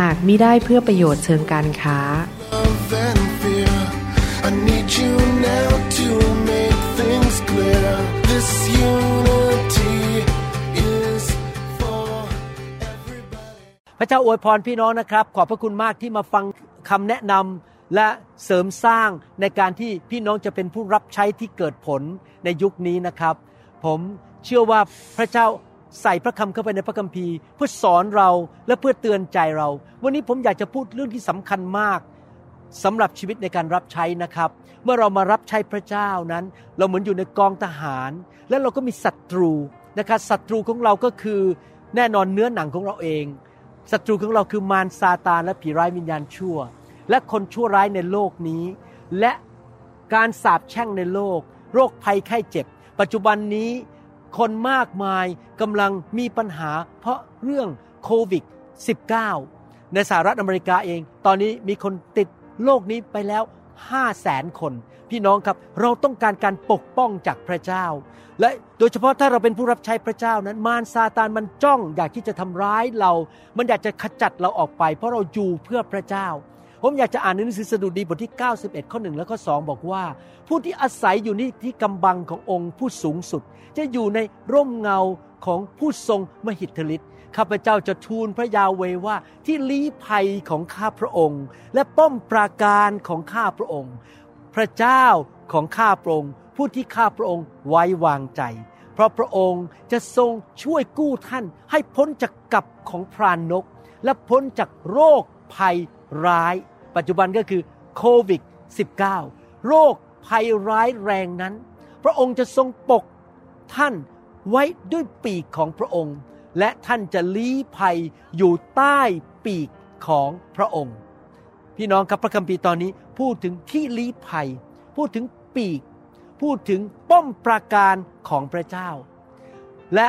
หากมิได้เพื่อประโยชน์เชิงการค้า พระเจ้าอวยพรพี่น้องนะครับ ขอบพระคุณมากที่มาฟังคำแนะนำและเสริมสร้างในการที่พี่น้องจะเป็นผู้รับใช้ที่เกิดผลในยุคนี้นะครับ ผมเชื่อว่าพระเจ้า ใส่พระคำเข้าไปในพระคัมภีร์ เพื่อสอนเราและเพื่อเตือนใจเรา วันนี้ผมอยากจะพูดเรื่องที่สำคัญมากสำหรับชีวิตในการรับใช้นะครับ เมื่อเรามารับใช้พระเจ้านั้น เราเหมือนอยู่ในกองทหาร และเราก็มีศัตรูนะครับศัตรูของเราก็คือแน่นอนเนื้อหนังของเราเองศัตรูของเราคือมารซาตานและผีร้ายวิญญาณชั่ว และคนชั่วร้ายในโลกนี้ และการสาปแช่งในโลก โรคภัยไข้เจ็บ ปัจจุบันนี้ คนมากมายกำลังมีปัญหาเพราะเรื่องโควิด -19 ในสหรัฐอเมริกาเอง ตอนนี้มีคนติดโรคนี้ไปแล้ว5 0 0แสนคน พี่น้องครับเราต้องการการปกป้องจากพระเจ้า และโดยเฉพาะถ้าเราเป็นผู้รับใช้พระเจ้านั้น มารซาตานมันจ้องอยากที่จะทำร้ายเรา มันอยากจะขจัดเราออกไป เพราะเราอยู่เพื่อพระเจ้า ผมอยากจะอ่านในหนังสือสดุดีบทที่ 91 ข้อ1และข้อ 2 บอกว่า ผู้ที่อาศัยอยู่นี่ที่กำบังขององค์ผู้สูงสุด จะอยู่ในร่มเงาของผู้ทรงมหิทธิฤทธิ์ข้าพเจ้าจะทูลพระยาเวว่าที่ลี้ภัยของข้าพระองค์ และป้อมปราการของข้าพระองค์ พระเจ้าของข้าพระองค์ ผู้ที่ข้าพระองค์ไว้วางใจ เพราะพระองค์จะทรงช่วยกู้ท่านให้พ้นจากกับของพรานนก และพ้นจากโรคภัย ร้าย ปัจจุบันก็คือโควิด -19 โรคภัยร้ายแรงนั้น พระองค์จะทรงปกท่านไว้ด้วยปีกของพระองค์ และท่านจะลี้ภัยอยู่ใต้ปีกของพระองค์ พี่น้องครับพระคัมภีร์ตอนนี้พูดถึงที่ลี้ภัย พูดถึงปีก พูดถึงป้อมปราการของพระเจ้า และ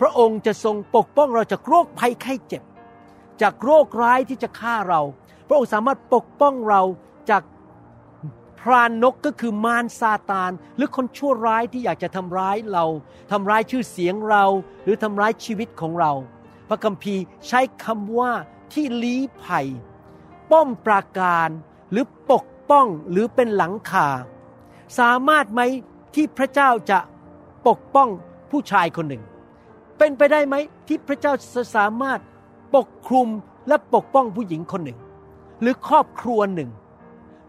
พระองค์จะทรงปกป้องเราจากโรคภัยไข้เจ็บ จากโรคร้ายที่จะฆ่าเรา พระองค์สามารถปกป้องเราจากพรานนกก็คือมารซาตาน หรือคนชั่วร้ายที่อยากจะทำร้ายเราทำร้ายชื่อเสียงเรา หรือทำร้ายชีวิตของเรา พระคัมภีร์ใช้คำว่าที่ลี้ภัย ป้อมปราการหรือปกป้องหรือเป็นหลังคา สามารถไหมที่พระเจ้าจะปกป้องผู้ชายคนหนึ่ง เป็นไปได้ไหมที่พระเจ้าจะสามารถ ปกคลุมและปกป้องผู้หญิงคนหนึ่ง หรือครอบครัวหนึ่ง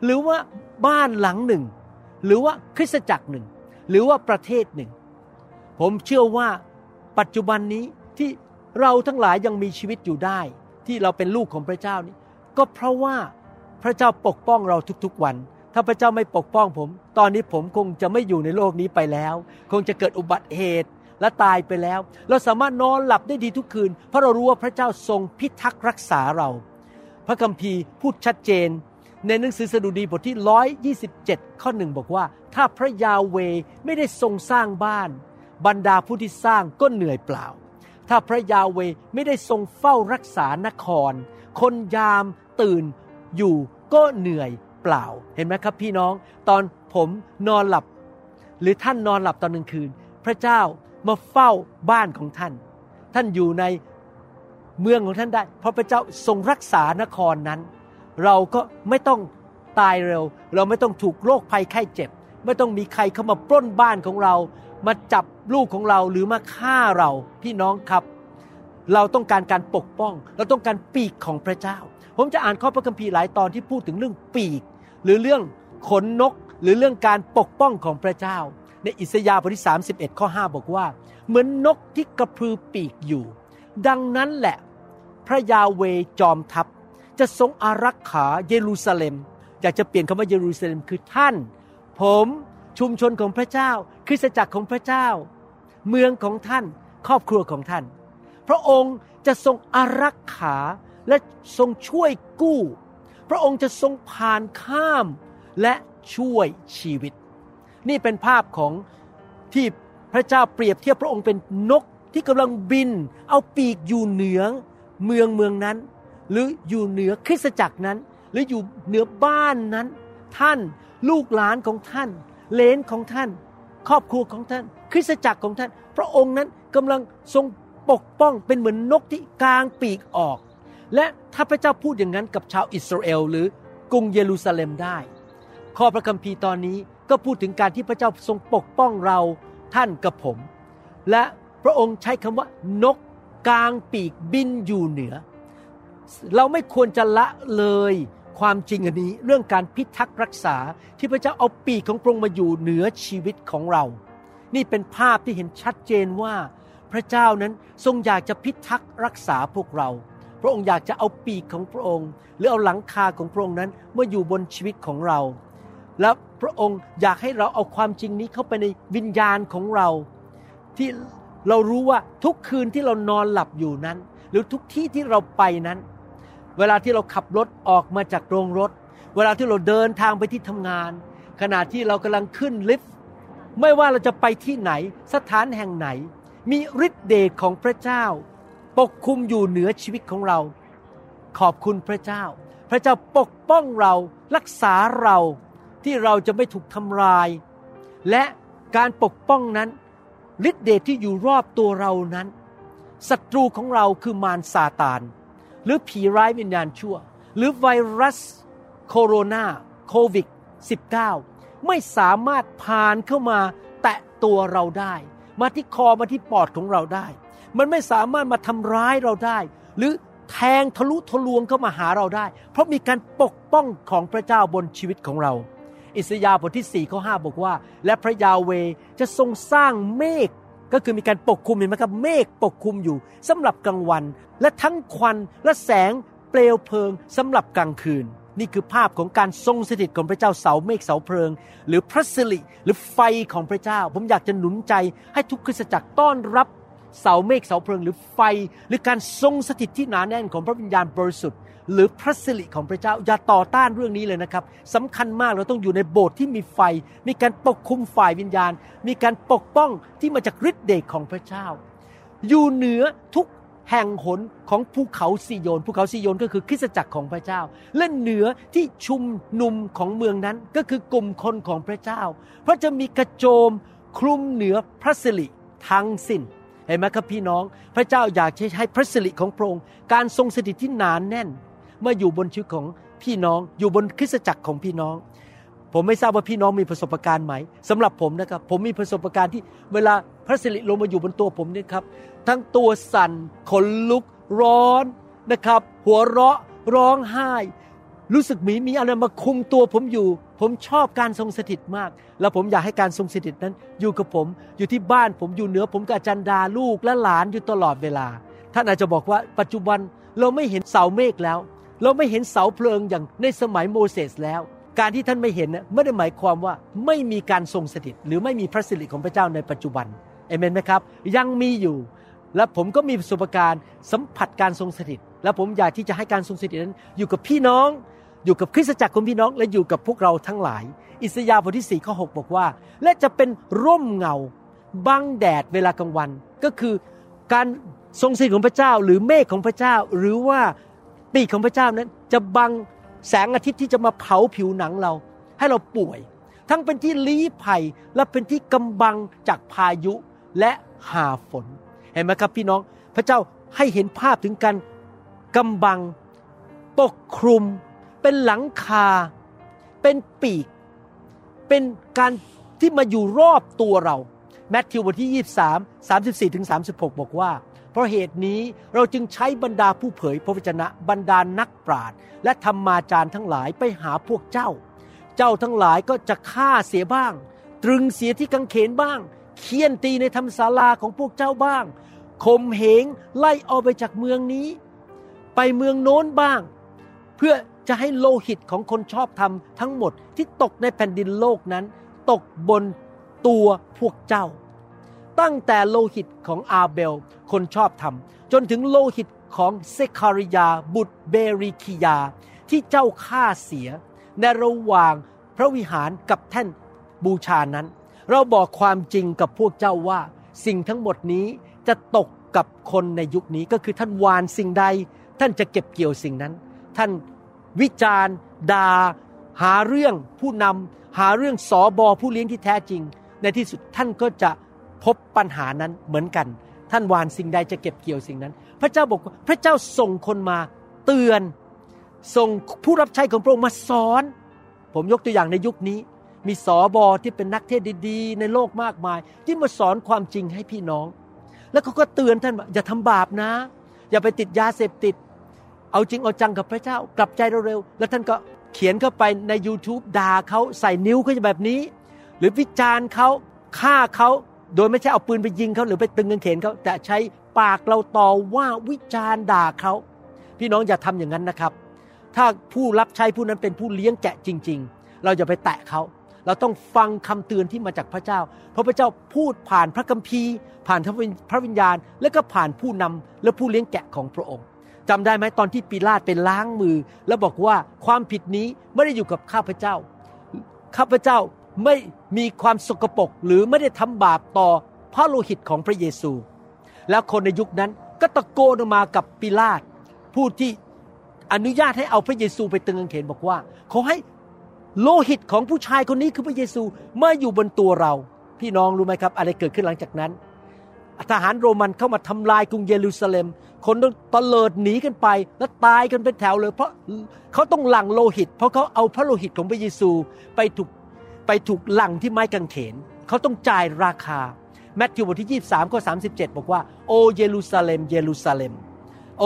หรือว่าบ้านหลังหนึ่ง หรือว่าคริสตจักรหนึ่ง หรือว่าประเทศหนึ่ง ผมเชื่อว่าปัจจุบันนี้ที่เราทั้งหลายยังมีชีวิตอยู่ได้ ที่เราเป็นลูกของพระเจ้านี้ ก็เพราะว่าพระเจ้าปกป้องเราทุกๆวัน ถ้าพระเจ้าไม่ปกป้องผม ตอนนี้ผมคงจะไม่อยู่ในโลกนี้ไปแล้ว คงจะเกิดอุบัติเหตุ และตายไปแล้ว เราสามารถนอนหลับได้ดีทุกคืน เพราะเรารู้ว่าพระเจ้าทรงพิทักษ์รักษาเรา พระคัมภีร์พูดชัดเจน ในหนังสือสดุดีบทที่ 127 ข้อหนึ่งบอกว่า ถ้าพระยาเวไม่ได้ทรงสร้างบ้าน บรรดาผู้ที่สร้างก็เหนื่อยเปล่า ถ้าพระยาเวไม่ได้ทรงเฝ้ารักษานคร คนยามตื่นอยู่ก็เหนื่อยเปล่า เห็นไหมครับพี่น้อง ตอนผมนอนหลับ หรือท่านนอนหลับตอนกลางคืน พระเจ้า มาเฝ้าบ้านของท่าน ท่านอยู่ในเมืองของท่านได้ เพราะพระเจ้าทรงรักษานครนั้น เราก็ไม่ต้องตายเร็ว เราไม่ต้องถูกโรคภัยไข้เจ็บ ไม่ต้องมีใครเข้ามาปล้นบ้านของเรา มาจับลูกของเราหรือมาฆ่าเราพี่น้องครับ เราต้องการการปกป้อง เราต้องการปีกของพระเจ้า ผมจะอ่านข้อพระคัมภีร์หลายตอนที่พูดถึงเรื่องปีก หรือเรื่องขนนกหรือเรื่องการปกป้องของพระเจ้า ในอิสยาห์บทที่ 31 ข้อ 5 บอกว่า เหมือนนกที่กระพือปีกอยู่ ดังนั้นแหละ พระยาเวจอมทัพ จะทรงอารักขาเยรูซาเล็ม อยากจะเปลี่ยนคำว่าเยรูซาเล็มคือท่าน ผมชุมชนของพระเจ้า คริสตจักรของพระเจ้า เมืองของท่านครอบครัวของท่าน พระองค์จะทรงอารักขาและทรงช่วยกู้ พระองค์จะทรงผ่านข้ามและช่วยชีวิต นี่เป็นภาพของที่พระเจ้าเปรียบเทียบพระองค์เป็นนกที่กำลังบิน เอาปีกอยู่เหนือเมืองเมืองนั้น หรืออยู่เหนือคริสตจักรนั้น หรืออยู่เหนือบ้านนั้น ท่านลูกหลานของท่าน เลนของท่าน ครอบครัวของท่าน คริสตจักรของท่าน พระองค์นั้นกำลังทรงปกป้องเป็นเหมือนนกที่กลางปีกออก และถ้าพระเจ้าพูดอย่างนั้นกับชาวอิสราเอล หรือกรุงเยรูซาเล็มได้ ข้อพระคัมภีร์ตอนนี้ ก็พูดถึงการที่พระเจ้าทรงปกป้องเราท่านกับผม และพระองค์ใช้คำว่านกกลางปีกบินอยู่เหนือ เราไม่ควรจะละเลยความจริงอันนี้เรื่องการพิทักษ์รักษาที่พระเจ้าเอาปีกของพระองค์มาอยู่เหนือชีวิตของเรา นี่เป็นภาพที่เห็นชัดเจนว่า พระเจ้านั้นทรงอยากจะพิทักษ์รักษาพวกเรา พระองค์อยากจะเอาปีกของพระองค์ หรือเอาหลังคาของพระองค์นั้นเมาอยู่บนชีวิตของเรา และพระองค์อยากให้เราเอาความจริงนี้เข้าไปในวิญญาณของเรา ที่เรารู้ว่าทุกคืนที่เรานอนหลับอยู่นั้น หรือทุกที่ที่เราไปนั้น เวลาที่เราขับรถออกมาจากโรงรถ เวลาที่เราเดินทางไปที่ทำงาน ขณะที่เรากำลังขึ้นลิฟต์ไม่ว่าเราจะไปที่ไหนสถานแห่งไหน มีฤทธิเดชของพระเจ้า ปกคุมอยู่เหนือชีวิตของเรา ขอบคุณพระเจ้า พระเจ้าปกป้องเรารักษาเรา ที่เราจะไม่ถูกทำลาย และการปกป้องนั้นฤทธิเดชที่อยู่รอบตัวเรานั้นศัตรูของเราคือมารซาตาน หรือผีร้ายวิญญาณชั่ว หรือไวรัสโคโรนาโควิด -19 ไม่สามารถผ่านเข้ามาแตะตัวเราได้ มาที่คอมาที่ปอดของเราได้ มันไม่สามารถมาทำร้ายเราได้ หรือแทงทะลุทะลวงเข้ามาหาเราได้ เพราะมีการปกป้องของพระเจ้าบนชีวิตของเรา อิสยาห์บทที่4ข้อ5บอกว่า และพระยาเวจะทรงสร้างเมฆก็คือมีการปกคลุมเห็นไหมครับเมฆปกคลุมอยู่สำหรับกลางวัน และทั้งควันและแสงเปลวเพลิงสำหรับกลางคืน นี่คือภาพของการทรงสถิตของพระเจ้าเสาเมฆเสาเพลิง หรือพระสิริหรือไฟของพระเจ้า ผมอยากจะหนุนใจให้ทุกคริสตจักรต้อนรับเสาเมฆเสาเพลิง หรือไฟ หรือการทรงสถิตที่หนาแน่นของพระวิญญาณบริสุทธิ์ หรือพระสิริของพระเจ้าอย่าต่อต้านเรื่องนี้เลยนะครับสำคัญมากเราต้องอยู่ในโบสถ์ที่มีไฟ มีการปกคุมฝ่ายวิญญาณ มีการปกป้องที่มาจากฤทธิ์เดชของพระเจ้า อยู่เหนือทุกแห่งหนของภูเขาซีโยน ภูเขาซีโยนก็คือคริสตจักรของพระเจ้า และเหนือที่ชุมนุมของเมืองนั้นก็คือกลุ่มคนของพระเจ้า เพราะจะมีกระโจมคลุมเหนือพระสิริทั้งสิ้นเห็นไหมครับพี่น้อง พระเจ้าอยากให้พระสิริของพระองค์การทรงสถิตที่หนานแน่น เมื่ออยู่บนชีวิตของพี่น้อง อยู่บนคริสตจักรของพี่น้อง ผมไม่ทราบว่าพี่น้องมีประสบการณ์ไหมสำหรับผมนะครับ ผมมีประสบการณ์ที่เวลาพระสิริลงมาอยู่บนตัวผมเนี่ยครับ ทั้งตัวสั่นขนลุกร้อนนะครับ หัวเราะร้องไห้ รู้สึกมีมีอะไรมาคุมตัวผมอยู่ ผมชอบการทรงสถิตมาก แล้วผมอยากให้การทรงสถิตนั้น อยู่กับผม อยู่ที่บ้านผมอยู่เหนือผมกับจันดาลูกและหลานอยู่ตลอดเวลา ท่านอาจจะบอกว่าปัจจุบันเราไม่เห็นเสาเมฆแล้ว เราไม่เห็นเสาเพลิงอย่างในสมัยโมเสสแล้ว การที่ท่านไม่เห็นนะไม่ได้หมายความว่าไม่มีการทรงสถิต หรือไม่มีพระสิริของพระเจ้าในปัจจุบันเอเมนไหมครับ ยังมีอยู่ และผมก็มีประสบการณ์สัมผัสการทรงสถิต และผมอยากที่จะให้การทรงสถิตนั้น อยู่กับพี่น้อง อยู่กับคริสตจักรของพี่น้อง และอยู่กับพวกเราทั้งหลาย อิสยาห์บทที่4ข้อ6บอกว่า และจะเป็นร่มเงาบังแดดเวลากลางวัน ก็คือการทรงสถิตของพระเจ้า หรือเมฆของพระเจ้า หรือว่า ปีกของพระเจ้านั้น จะบังแสงอาทิตย์ที่จะมาเผาผิวหนังเรา ให้เราป่วย ทั้งเป็นที่ลี้ภัยและเป็นที่กำบังจากพายุและหาฝน เห็นไหมครับพี่น้องพระเจ้าให้เห็นภาพถึงการกำบัง ปกคลุม เป็นหลังคา เป็นปีก เป็นการที่มาอยู่รอบตัวเราแมทธิวบทที่ 23 34ถึง36 บอกว่า เพราะเหตุนี้เราจึงใช้บรรดาผู้เผยพระวจนะบรรดานักปราชญ์และธรรมาจารย์ทั้งหลายไปหาพวกเจ้า เจ้าทั้งหลายก็จะฆ่าเสียบ้าง ตรึงเสียที่กังเขนบ้าง เคี่ยนตีในธรรมศาลาของพวกเจ้าบ้างข่มเหงไล่ออกไปจากเมืองนี้ ไปเมืองโน้นบ้าง เพื่อจะให้โลหิตของคนชอบธรรมทั้งหมดที่ตกในแผ่นดินโลกนั้น ตกบนตัวพวกเจ้า ตั้งแต่โลหิตของอาเบล คนชอบธรรม จนถึงโลหิตของเซคาริยา บุตรเบริคิยา ที่เจ้าฆ่าเสีย ในระหว่างพระวิหารกับแท่นบูชานั้น เราบอกความจริงกับพวกเจ้าว่า สิ่งทั้งหมดนี้จะตกกับคนในยุคนี้ก็คือท่านวานสิ่งใด ท่านจะเก็บเกี่ยวสิ่งนั้น ท่านวิจารณ์ดา่าหาเรื่องผู้นำหาเรื่องสอบอผู้เลี้ยงที่แท้จริง ในที่สุดท่านก็จะ พบปัญหานั้นเหมือนกัน ท่านวานสิ่งใดจะเก็บเกี่ยวสิ่งนั้น พระเจ้าบอกพระเจ้าส่งคนมาเตือน ส่งผู้รับใช้ของพระองค์มาสอน ผมยกตัวอย่างในยุคนี้ มีสอบอที่เป็นนักเทศดีๆ ในโลกมากมาย ที่มาสอนความจริงให้พี่น้อง แล้วเขาก็เตือนท่านว่าอย่าทำบาปนะ อย่าไปติดยาเสพติด เอาจริงเอาจังกับพระเจ้ากลับใจเร็วๆแล้วท่านก็เขียนเข้าไปใน YouTube ด่าเขาใส่นิ้วเขาแบบนี้ หรือวิจารณ์เขาฆ่าเขา โดยไม่ใช่เอาปืนไปยิงเขาหรือไปตึงกางเขนเขาแต่ใช้ปากเราต่อว่าวิจารณ์ด่าเขาพี่น้องอย่าทำอย่างนั้นนะครับ ถ้าผู้รับใช้ผู้นั้นเป็นผู้เลี้ยงแกะจริง ๆ เราจะไปแตะเขา เราต้องฟังคำเตือนที่มาจากพระเจ้า เพราะพระเจ้าพูดผ่านพระคัมภีร์ ผ่านพระวิญญาณ และก็ผ่านผู้นำและผู้เลี้ยงแกะของพระองค์จำได้ไหมตอนที่ปีลาตเป็นล้างมือ แล้วบอกว่าความผิดนี้ไม่ได้อยู่กับข้าพเจ้า ข้าพเจ้า ไม่มีความสกปรกหรือไม่ได้ทำบาปต่อพระโลหิตของพระเยซู แล้วคนในยุคนั้นก็ตะโกนออกมากับปิลาตผู้ที่อนุญาตให้เอาพระเยซูไปตึงกางเขนบอกว่าขอให้โลหิตของผู้ชายคนนี้คือพระเยซูมาอยู่บนตัวเรา พี่น้องรู้ไหมครับ อะไรเกิดขึ้นหลังจากนั้นทหารโรมันเข้ามาทำลายกรุงเยรูซาเล็ม คนต้องตะเลิดหนีกันไป แล้วตายกันเป็นแถวเลย เพราะเขาต้องหลั่งโลหิต เพราะเขาเอาพระโลหิตของพระเยซูไปถูก ไปถูกหลังที่ไม้กางเขน เขาต้องจ่ายราคาแมทธิวบทที่ 23ข้อ37 บอกว่า โอเยรูซาเล็ม เยรูซาเล็ม โอ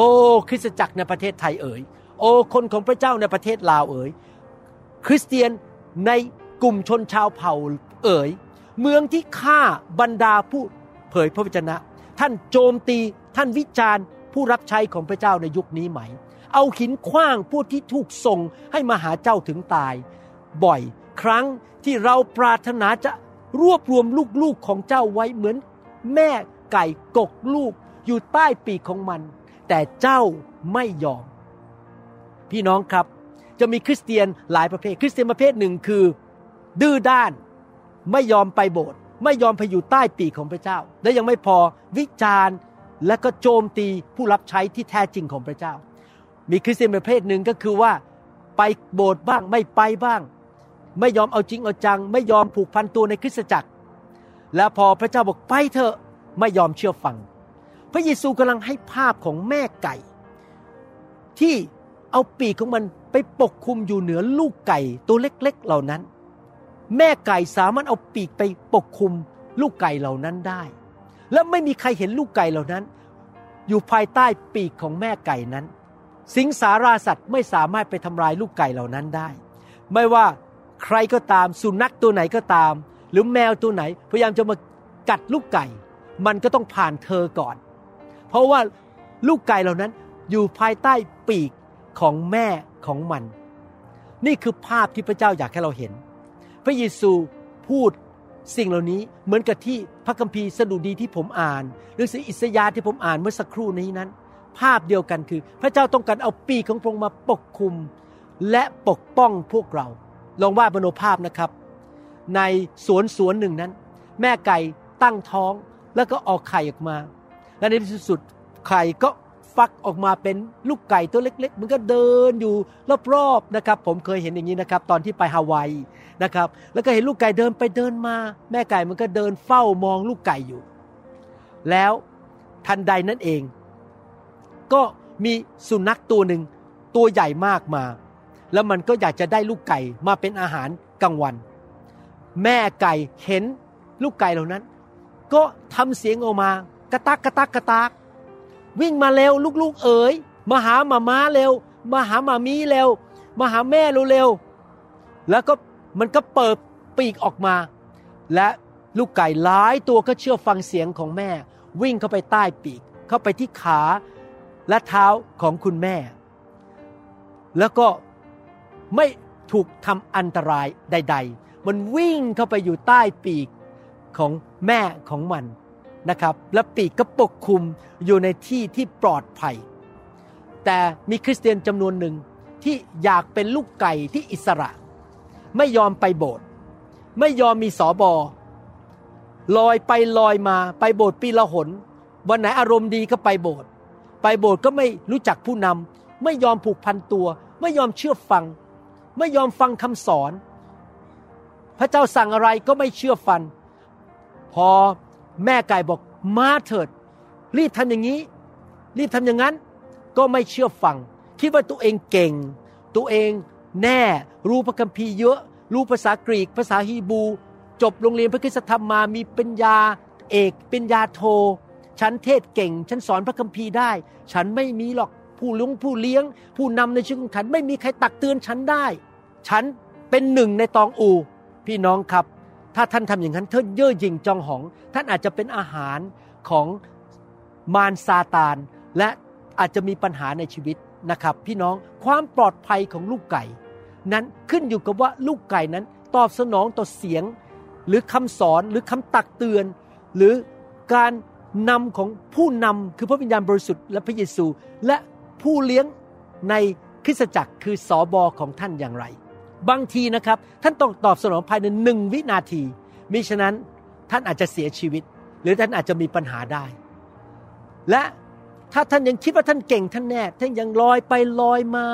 คริสตจักรในประเทศไทยเอ๋ย โอคนของพระเจ้าในประเทศลาวเอ๋ย คริสเตียนในกลุ่มชนชาวเผ่าเอ๋ย เมืองที่ฆ่าบรรดาผู้เผยพระวจนะ ท่านโจมตีท่านวิจารณ์ ผู้รับใช้ของพระเจ้าในยุคนี้ไหม เอาหินคว้างผู้ที่ถูกส่งให้มาหาเจ้าถึงตาย บ่อยครั้ง ที่เราปรารถนาจะรวบรวมลูกๆของเจ้าไว้เหมือนแม่ไก่กกลูกอยู่ใต้ปีกของมัน แต่เจ้าไม่ยอม พี่น้องครับ จะมีคริสเตียนหลายประเภท คริสเตียนประเภทหนึ่งคือ ดื้อด้าน ไม่ยอมไปโบสถ์ไม่ยอมไปอยู่ใต้ปีกของพระเจ้า และยังไม่พอวิจารณ์และก็โจมตีผู้รับใช้ที่แท้จริงของพระเจ้า มีคริสเตียนประเภทหนึ่งก็คือว่าไปโบสถ์บ้างไม่ไปบ้าง ไม่ยอมเอาจริงเอาจัง ไม่ยอมผูกพันตัวในคริสตจักร แล้วพอพระเจ้าบอกไปเถอะไม่ยอมเชื่อฟัง พระเยซูกำลังให้ภาพของแม่ไก่ ที่เอาปีกของมันไปปกคลุมอยู่เหนือลูกไก่ตัวเล็กๆเหล่านั้น แม่ไก่สามารถเอาปีกไปปกคลุมลูกไก่เหล่านั้นได้ และไม่มีใครเห็นลูกไก่เหล่านั้น อยู่ภายใต้ปีกของแม่ไก่นั้น สิงสาราสัตว์ไม่สามารถไปทำลายลูกไก่เหล่านั้นได้ ไม่ว่า ใครก็ตามสุนัขตัวไหนก็ตาม หรือแมวตัวไหน พยายามจะมากัดลูกไก่ มันก็ต้องผ่านเธอก่อน เพราะว่าลูกไก่เหล่านั้นอยู่ภายใต้ปีกของแม่ของมัน นี่คือภาพที่พระเจ้าอยากให้เราเห็น พระเยซูพูดสิ่งเหล่านี้เหมือนกับที่พระคัมภีร์สดุดีที่ผมอ่าน หรือสิอิสยาห์ที่ผมอ่านเมื่อสักครู่นี้นั้น ภาพเดียวกันคือ พระเจ้าต้องการเอาปีกของพระองค์มาปกคุม และปกป้องพวกเรา ลองวาดมโนภาพนะครับ ในสวนสวนหนึ่งนั้น แม่ไก่ตั้งท้องแล้วก็ออกไข่ออกมา และในที่สุดไข่ก็ฟักออกมาเป็นลูกไก่ตัวเล็ก ๆ มันก็เดินอยู่รอบๆนะครับ ผมเคยเห็นอย่างนี้นะครับ ตอนที่ไปฮาวายนะครับ แล้วก็เห็นลูกไก่เดินไปเดินมา แม่ไก่มันก็เดินเฝ้ามองลูกไก่อยู่ แล้วทันใดนั่นเอง ก็มีสุนัขตัวหนึ่งตัวใหญ่มากมา แล้วมันก็อยากจะได้ลูกไก่มาเป็นอาหารกลางวัน แม่ไก่เห็นลูกไก่เหล่านั้น ก็ทำเสียงออกมากระตักกระตักกระตัก วิ่งมาเร็วลูกๆเอ๋ยมาหาหมาม้าเร็ว มาหาหมามีเร็ว มาหาแม่เร็วๆแล้วก็มันก็เปิดปีกออกมา และลูกไก่หลายตัวก็เชื่อฟังเสียงของแม่ วิ่งเข้าไปใต้ปีก เข้าไปที่ขาและเท้าของคุณแม่ แล้วก็ ไม่ถูกทำอันตรายใด ๆ มันวิ่งเข้าไปอยู่ใต้ปีกของแม่ของมันนะครับ และปีกก็ปกคลุมอยู่ในที่ที่ปลอดภัย แต่มีคริสเตียนจำนวนหนึ่งที่อยากเป็นลูกไก่ที่อิสระ ไม่ยอมไปโบสถ์ไม่ยอมมีสอบอลอยไปลอยมาไปโบสถ์ปีละหน วันไหนอารมณ์ดีก็ไปโบสถ์ไปโบสถ์ก็ไม่รู้จักผู้นำไม่ยอมผูกพันตัว ไม่ยอมเชื่อฟัง ไม่ยอมฟังคำสอน พระเจ้าสั่งอะไรก็ไม่เชื่อฟังพอแม่ไก่บอกมาเถิด รีบทำอย่างนี้ รีบทำอย่างนั้น ก็ไม่เชื่อฟัง คิดว่าตัวเองเก่ง ตัวเองแน่ รู้พระคัมภีร์เยอะ รู้ภาษากรีก ภาษาฮีบรูจบโรงเรียนพระคุณธรรมมา มีปัญญาเอกปัญญาโท ฉันเทศเก่ง ฉันสอนพระคัมภีร์ได้ ฉันไม่มีหรอก ผู้ลุงผู้เลี้ยง ผู้นำในชีวิตของฉัน ไม่มีใครตักเตือนฉันได้ ฉันเป็นหนึ่งในตองอู พี่น้องครับ ถ้าท่านทำอย่างนั้นเท่าเย่อหยิ่งจองหอง ท่านอาจจะเป็นอาหารของมารซาตาน และอาจจะมีปัญหาในชีวิตนะครับ พี่น้องความปลอดภัยของลูกไก่ นั้นขึ้นอยู่กับว่าลูกไก่นั้นตอบสนองต่อเสียง หรือคำสอนหรือคำตักเตือน หรือการนำของผู้นำคือพระวิญญาณบริสุทธิ์และพระเยซู และ ผู้เลี้ยงในคริสตจักรคือสอบอของท่านอย่างไร บางทีนะครับ ท่านต้องตอบสนองภายในหนึ่งวินาทีมิฉะนั้นท่านอาจจะเสียชีวิต หรือท่านอาจจะมีปัญหาได้ และถ้าท่านยังคิดว่าท่านเก่งท่านแน่ ท่านยังลอยไปลอยมา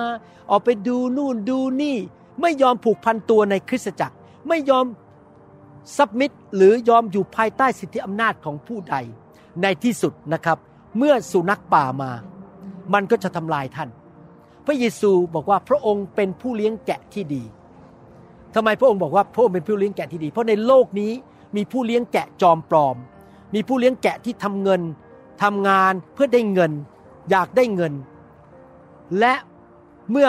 ออกไปดูนู่นดูนี่ ไม่ยอมผูกพันตัวในคริสตจักร ไม่ยอมซับมิดหรือยอมอยู่ภายใต้สิทธิอำนาจของผู้ใด ในที่สุดนะครับ เมื่อสุนัขป่ามา มันก็จะทำลายท่าน พระเยซูบอกว่าพระองค์เป็นผู้เลี้ยงแกะที่ดีทำไมพระองค์บอกว่าพระองค์เป็นผู้เลี้ยงแกะที่ดี เพราะในโลกนี้มีผู้เลี้ยงแกะจอมปลอม มีผู้เลี้ยงแกะที่ทำเงินทำงานเพื่อได้เงิน อยากได้เงิน และเมื่อ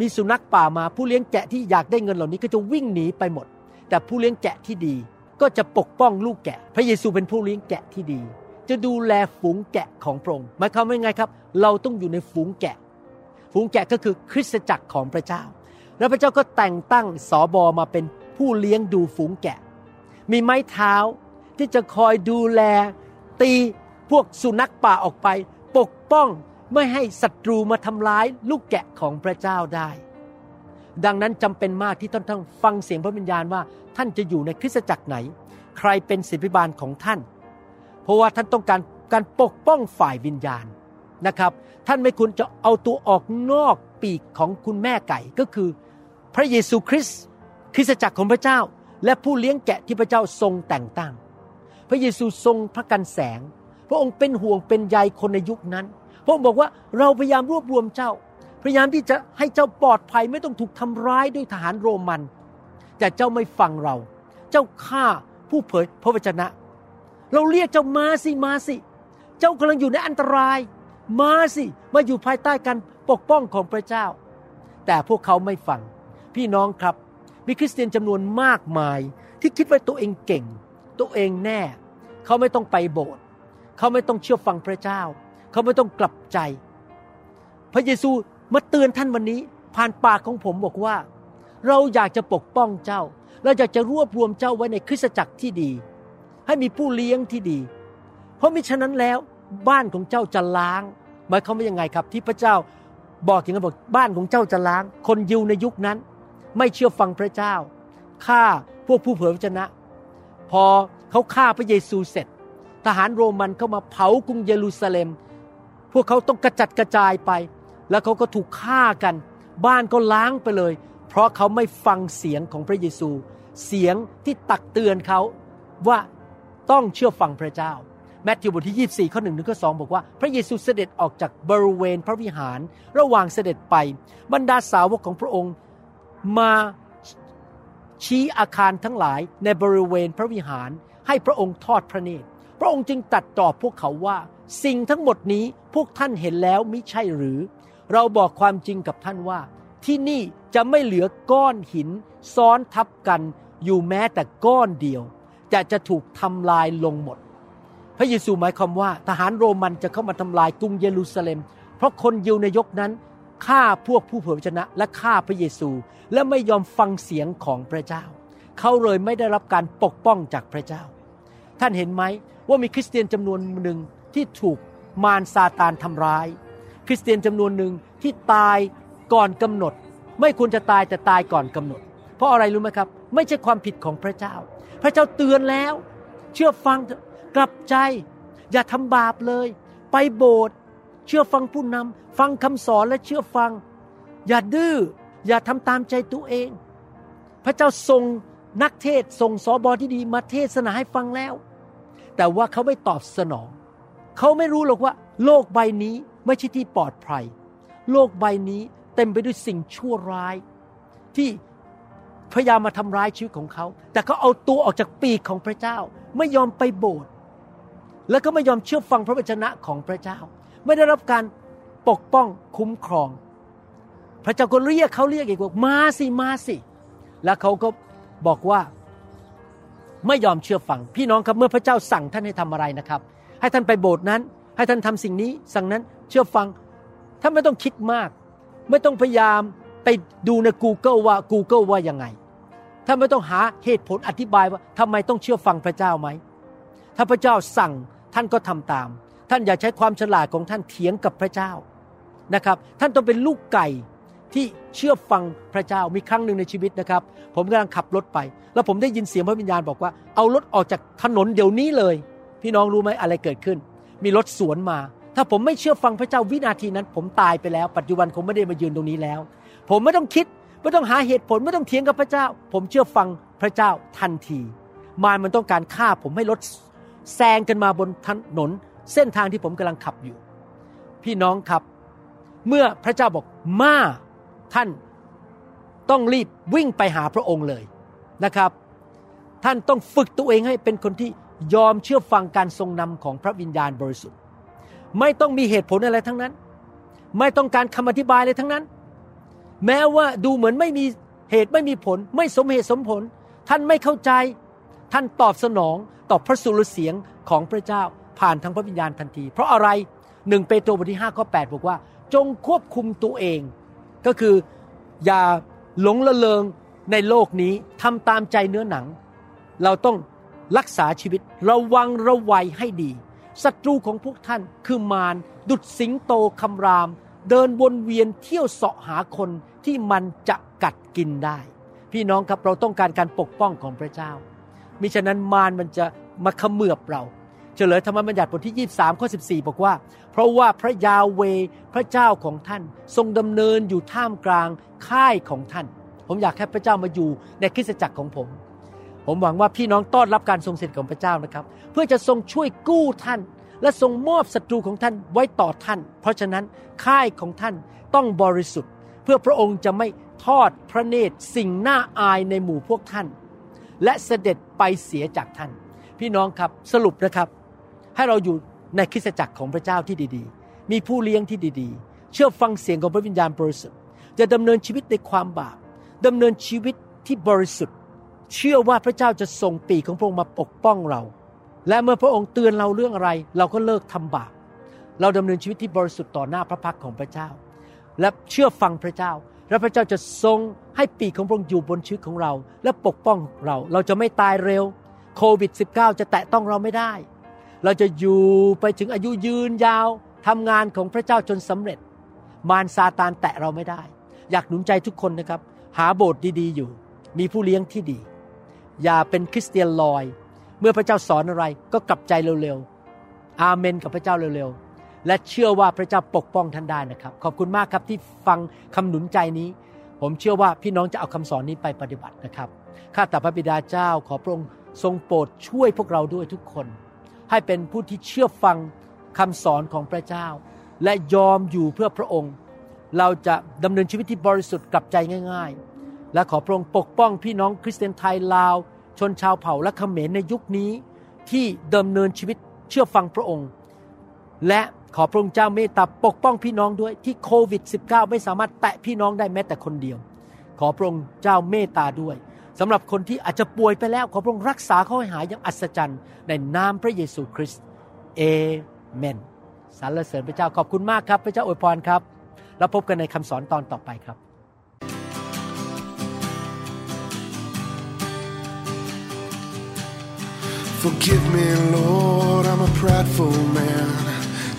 มีสุนัขป่ามาผู้เลี้ยงแกะที่อยากได้เงินเหล่านี้ก็จะวิ่งหนีไปหมด แต่ผู้เลี้ยงแกะที่ดีก็จะปกป้องลูกแกะ พระเยซูเป็นผู้เลี้ยงแกะที่ดี จะดูแลฝูงแกะของพระองค์หมายความว่าไงครับ เราต้องอยู่ในฝูงแกะ ฝูงแกะก็คือคริสตจักรของพระเจ้า แล้วพระเจ้าก็แต่งตั้งสอบอมาเป็นผู้เลี้ยงดูฝูงแกะ มีไม้เท้าที่จะคอยดูแล ตีพวกสุนัขป่าออกไป ปกป้องไม่ให้ศัตรูมาทำร้ายลูกแกะของพระเจ้าได้ ดังนั้นจำเป็นมากที่ท่านต้องฟังเสียงพระวิญญาณว่า ท่านจะอยู่ในคริสตจักรไหน ใครเป็นศิริบาลของท่าน เพราะว่าท่านต้องการการปกป้องฝ่ายวิญญาณนะครับ ท่านไม่ควรจะเอาตัวออกนอกปีกของคุณแม่ไก่ก็คือ พระเยซูคริสต์คริสตจักรของพระเจ้า และผู้เลี้ยงแกะที่พระเจ้าทรงแต่งตั้ง พระเยซูทรงพระกันแสง พระองค์เป็นห่วงเป็นใยคนในยุคนั้น พระองค์บอกว่าเราพยายามรวบรวมเจ้า พยายามที่จะให้เจ้าปลอดภัยไม่ต้องถูกทำร้ายด้วยทหารโรมัน แต่เจ้าไม่ฟังเรา เจ้าฆ่าผู้เผยพระวจนะ เราเรียกเจ้ามาสิมาสิ เจ้ากำลังอยู่ในอันตราย มาสิมาอยู่ภายใต้การปกป้องของพระเจ้า แต่พวกเขาไม่ฟัง พี่น้องครับ มีคริสเตียนจำนวนมากมาย ที่คิดว่าตัวเองเก่ง ตัวเองแน่ เขาไม่ต้องไปโบสถ์เขาไม่ต้องเชื่อฟังพระเจ้า เขาไม่ต้องกลับใจ พระเยซูมาเตือนท่านวันนี้ ผ่านปากของผมบอกว่า เราอยากจะปกป้องเจ้า เราอยากจะรวบรวมเจ้าไว้ในคริสตจักรที่ดี ให้มีผู้เลี้ยงที่ดี เพราะมิฉะนั้นแล้วบ้านของเจ้าจะล้างหมายความว่ายังไงครับ ที่พระเจ้าบอกอย่างนั้นบอกบ้านของเจ้าจะล้าง คนยิวในยุคนั้น ไม่เชื่อฟังพระเจ้าฆ่าพวกผู้เผยพระชนะ พอเขาฆ่าพระเยซูเสร็จ ทหารโรมันเข้ามาเผากรุงเยรูซาเล็ม พวกเขาต้องกระจัดกระจายไป แล้วเขาก็ถูกฆ่ากัน บ้านก็ล้างไปเลย เพราะเขาไม่ฟังเสียงของพระเยซู เสียงที่ตักเตือนเขาว่า ต้องเชื่อฟังพระเจ้าแมทธิวบทที่ 24 ข้อหนึ่งถึงข้อสองบอกว่า พระเยซูเสด็จออกจากบริเวณพระวิหาร ระหว่างเสด็จไป บรรดาสาวกของพระองค์ มาชี้อาคารทั้งหลายในบริเวณพระวิหาร ให้พระองค์ทอดพระเนตร พระองค์จึงตัดตอบพวกเขาว่า สิ่งทั้งหมดนี้พวกท่านเห็นแล้วมิใช่หรือ เราบอกความจริงกับท่านว่า ที่นี่จะไม่เหลือก้อนหิน ซ้อนทับกันอยู่แม้แต่ก้อนเดียว จะจะถูกทำลายลงหมด พระเยซูหมายความว่าทหารโรมันจะเข้ามาทำลายกรุงเยรูซาเล็ม เพราะคนยิวในยกนั้นฆ่าพวกผู้เผยพระชนะ และฆ่าพระเยซู และไม่ยอมฟังเสียงของพระเจ้า เขาเลยไม่ได้รับการปกป้องจากพระเจ้า ท่านเห็นไหมว่ามีคริสเตียนจำนวนหนึ่งที่ถูกมารซาตานทำร้าย คริสเตียนจำนวนหนึ่งที่ตายก่อนกำหนด ไม่ควรจะตายแต่ตายก่อนกำหนด เพราะอะไรรู้ไหมครับ ไม่ใช่ความผิดของพระเจ้า พระเจ้าเตือนแล้ว เชื่อฟังกลับใจ อย่าทำบาปเลย ไปโบสถ์เชื่อฟังผู้นำฟังคำสอนและเชื่อฟัง อย่าดื้ออย่าทำตามใจตัวเอง พระเจ้าส่งนักเทศส่งสอบอที่ดีมาเทศนาให้ฟังแล้ว แต่ว่าเขาไม่ตอบสนอง เขาไม่รู้หรอกว่า โลกใบนี้ไม่ใช่ที่ปลอดภัย โลกใบนี้เต็มไปด้วยสิ่งชั่วร้าย ที่ พยายามมาทำร้ายชีวิตของเขา แต่เขาเอาตัวออกจากปีกของพระเจ้า ไม่ยอมไปโบสถ์แล้วก็ไม่ยอมเชื่อฟังพระวจนะของพระเจ้า ไม่ได้รับการปกป้องคุ้มครอง พระเจ้าก็เรียกเขาเรียกอีกว่ามาสิมาสิ แล้วเขาก็บอกว่าไม่ยอมเชื่อฟัง พี่น้องครับเมื่อพระเจ้าสั่งท่านให้ทำอะไรนะครับ ให้ท่านไปโบสถ์นั้น ให้ท่านทำสิ่งนี้ สั่งนั้นเชื่อฟังท่านไม่ต้องคิดมาก ไม่ต้องพยายาม ไปดูใน Google ว่า Google ว่ายังไงท่านไม่ต้องหาเหตุผลอธิบายว่าทำไมต้องเชื่อฟังพระเจ้าไหม ถ้าพระเจ้าสั่งท่านก็ทำตาม ท่านอย่าใช้ความฉลาดของท่านเถียงกับพระเจ้านะครับ ท่านต้องเป็นลูกไก่ที่เชื่อฟังพระเจ้ามีครั้งหนึ่งในชีวิตนะครับ ผมกำลังขับรถไป แล้วผมได้ยินเสียงพระวิญญาณบอกว่าเอารถออกจากถนนเดี๋ยวนี้เลย พี่น้องรู้ไหมอะไรเกิดขึ้น มีรถสวนมา ถ้าผมไม่เชื่อฟังพระเจ้าวินาทีนั้น ผมตายไปแล้ว ปัจจุบันคงไม่ได้มายืนตรงนี้แล้ว ผมไม่ต้องคิด ไม่ต้องหาเหตุผลไม่ต้องเถียงกับพระเจ้า ผมเชื่อฟังพระเจ้าทันที มารมันต้องการฆ่าผมให้รถแซงกันมาบนถนน เส้นทางที่ผมกำลังขับอยู่ พี่น้องครับ เมื่อพระเจ้าบอกมาท่านต้องรีบวิ่งไปหาพระองค์เลยนะครับ ท่านต้องฝึกตัวเองให้เป็นคนที่ยอมเชื่อฟังการทรงนำของพระวิญญาณบริสุทธิ์ ไม่ต้องมีเหตุผลอะไรทั้งนั้น ไม่ต้องการคำอธิบายเลยทั้งนั้น แม้ว่าดูเหมือนไม่มีเหตุไม่มีผล ไม่สมเหตุสมผล ท่านไม่เข้าใจ ท่านตอบสนองต่อพระสุรเสียงของพระเจ้าผ่านทางพระวิญญาณทันที เพราะอะไรหนึ่งเปโตรบทที่5ข้อ8บอกว่า จงควบคุมตัวเอง ก็คืออย่าหลงละเลงในโลกนี้ทำตามใจเนื้อหนัง เราต้องรักษาชีวิตระวังระวัยให้ดีศัตรูของพวกท่านคือมารดุดสิงโตคำราม เดินวนเวียนเที่ยวเสาะหาคน ที่มันจะกัดกินได้ พี่น้องครับเราต้องการการปกป้องของพระเจ้ามิฉะนั้นมารมันจะมาขมือบเราเฉลยธรรมบัญญัติบทที่ 23 ข้อ 14 บอกว่า เพราะว่าพระยาเวพระเจ้าของท่านทรงดำเนินอยู่ท่ามกลางค่ายของท่าน ผมอยากให้พระเจ้ามาอยู่ในคริสตจักรของผม ผมหวังว่าพี่น้องต้อนรับการทรงเสด็จของพระเจ้านะครับ เพื่อจะทรงช่วยกู้ท่าน และทรงมอบศัตรูของท่านไว้ต่อท่าน เพราะฉะนั้นค่ายของท่านต้องบริสุทธิ์ พื่อพระองค์จะไม่ทอดพระเนตรสิ่งน่าอายในหมู่พวกท่าน และเสด็จไปเสียจากท่าน พี่น้องครับสรุปนะครับ ให้เราอยู่ในคริสตจักรของพระเจ้าที่ดีๆ มีผู้เลี้ยงที่ดีๆ เชื่อฟังเสียงของพระวิญญาณบริสุทธิ์จะดำเนินชีวิตในความบาปดำเนินชีวิตที่บริสุทธิ์ เชื่อว่าพระเจ้าจะส่งปีกของพระองค์มาปกป้องเรา และเมื่อพระองค์เตือนเราเรื่องอะไร เราก็เลิกทำบาปเราดำเนินชีวิตที่บริสุทธิ์ต่อหน้าพระพักของพระเจ้า และเชื่อฟังพระเจ้า และพระเจ้าจะทรงให้ปีกของพระองค์อยู่บนชีวิตของเรา และปกป้องเรา เราจะไม่ตายเร็วโควิด -19 จะแตะต้องเราไม่ได้ เราจะอยู่ไปถึงอายุยืนยาวทำงานของพระเจ้าจนสำเร็จ มารซาตานแตะเราไม่ได้ อยากหนุนใจทุกคนนะครับ หาโบสถ์ดีๆอยู่ มีผู้เลี้ยงที่ดี อย่าเป็นคริสเตียนลอย เมื่อพระเจ้าสอนอะไรก็กลับใจเร็วๆ อาเมนกับพระเจ้าเร็วๆ และเชื่อว่าพระเจ้าปกป้องท่านได้นะครับ ขอบคุณมากครับที่ฟังคำหนุนใจนี้ ผมเชื่อว่าพี่น้องจะเอาคำสอนนี้ไปปฏิบัตินะครับข้าแต่พระบิดาเจ้าขอพระองค์ทรงโปรดช่วยพวกเราด้วยทุกคน ให้เป็นผู้ที่เชื่อฟังคำสอนของพระเจ้า และยอมอยู่เพื่อพระองค์ เราจะดำเนินชีวิตที่บริสุทธิ์กลับใจง่าย ๆ และขอพระองค์ปกป้องพี่น้องคริสเตียนไทยลาว ชนชาวเผ่าและเขมรในยุคนี้ ที่ดำเนินชีวิตเชื่อฟังพระองค์ และ ขอพระองค์เจ้าเมตตาปกป้องพี่น้องด้วยที่โควิด -19 ไม่สามารถแตะพี่น้องได้แม้แต่คนเดียว ขอพระองค์เจ้าเมตตาด้วยสำหรับคนที่อาจจะป่วยไปแล้ว ขอพระองค์รักษาเขาให้หายอย่างอัศจรรย์ ในนามพระเยซูคริสต์เอเมนสรรเสริญพระเจ้าขอบคุณมากครับ พระเจ้าอวยพรครับ แล้วพบกันในคำสอนตอนต่อไปครับ Forgive me, Lord, I'm a prideful man.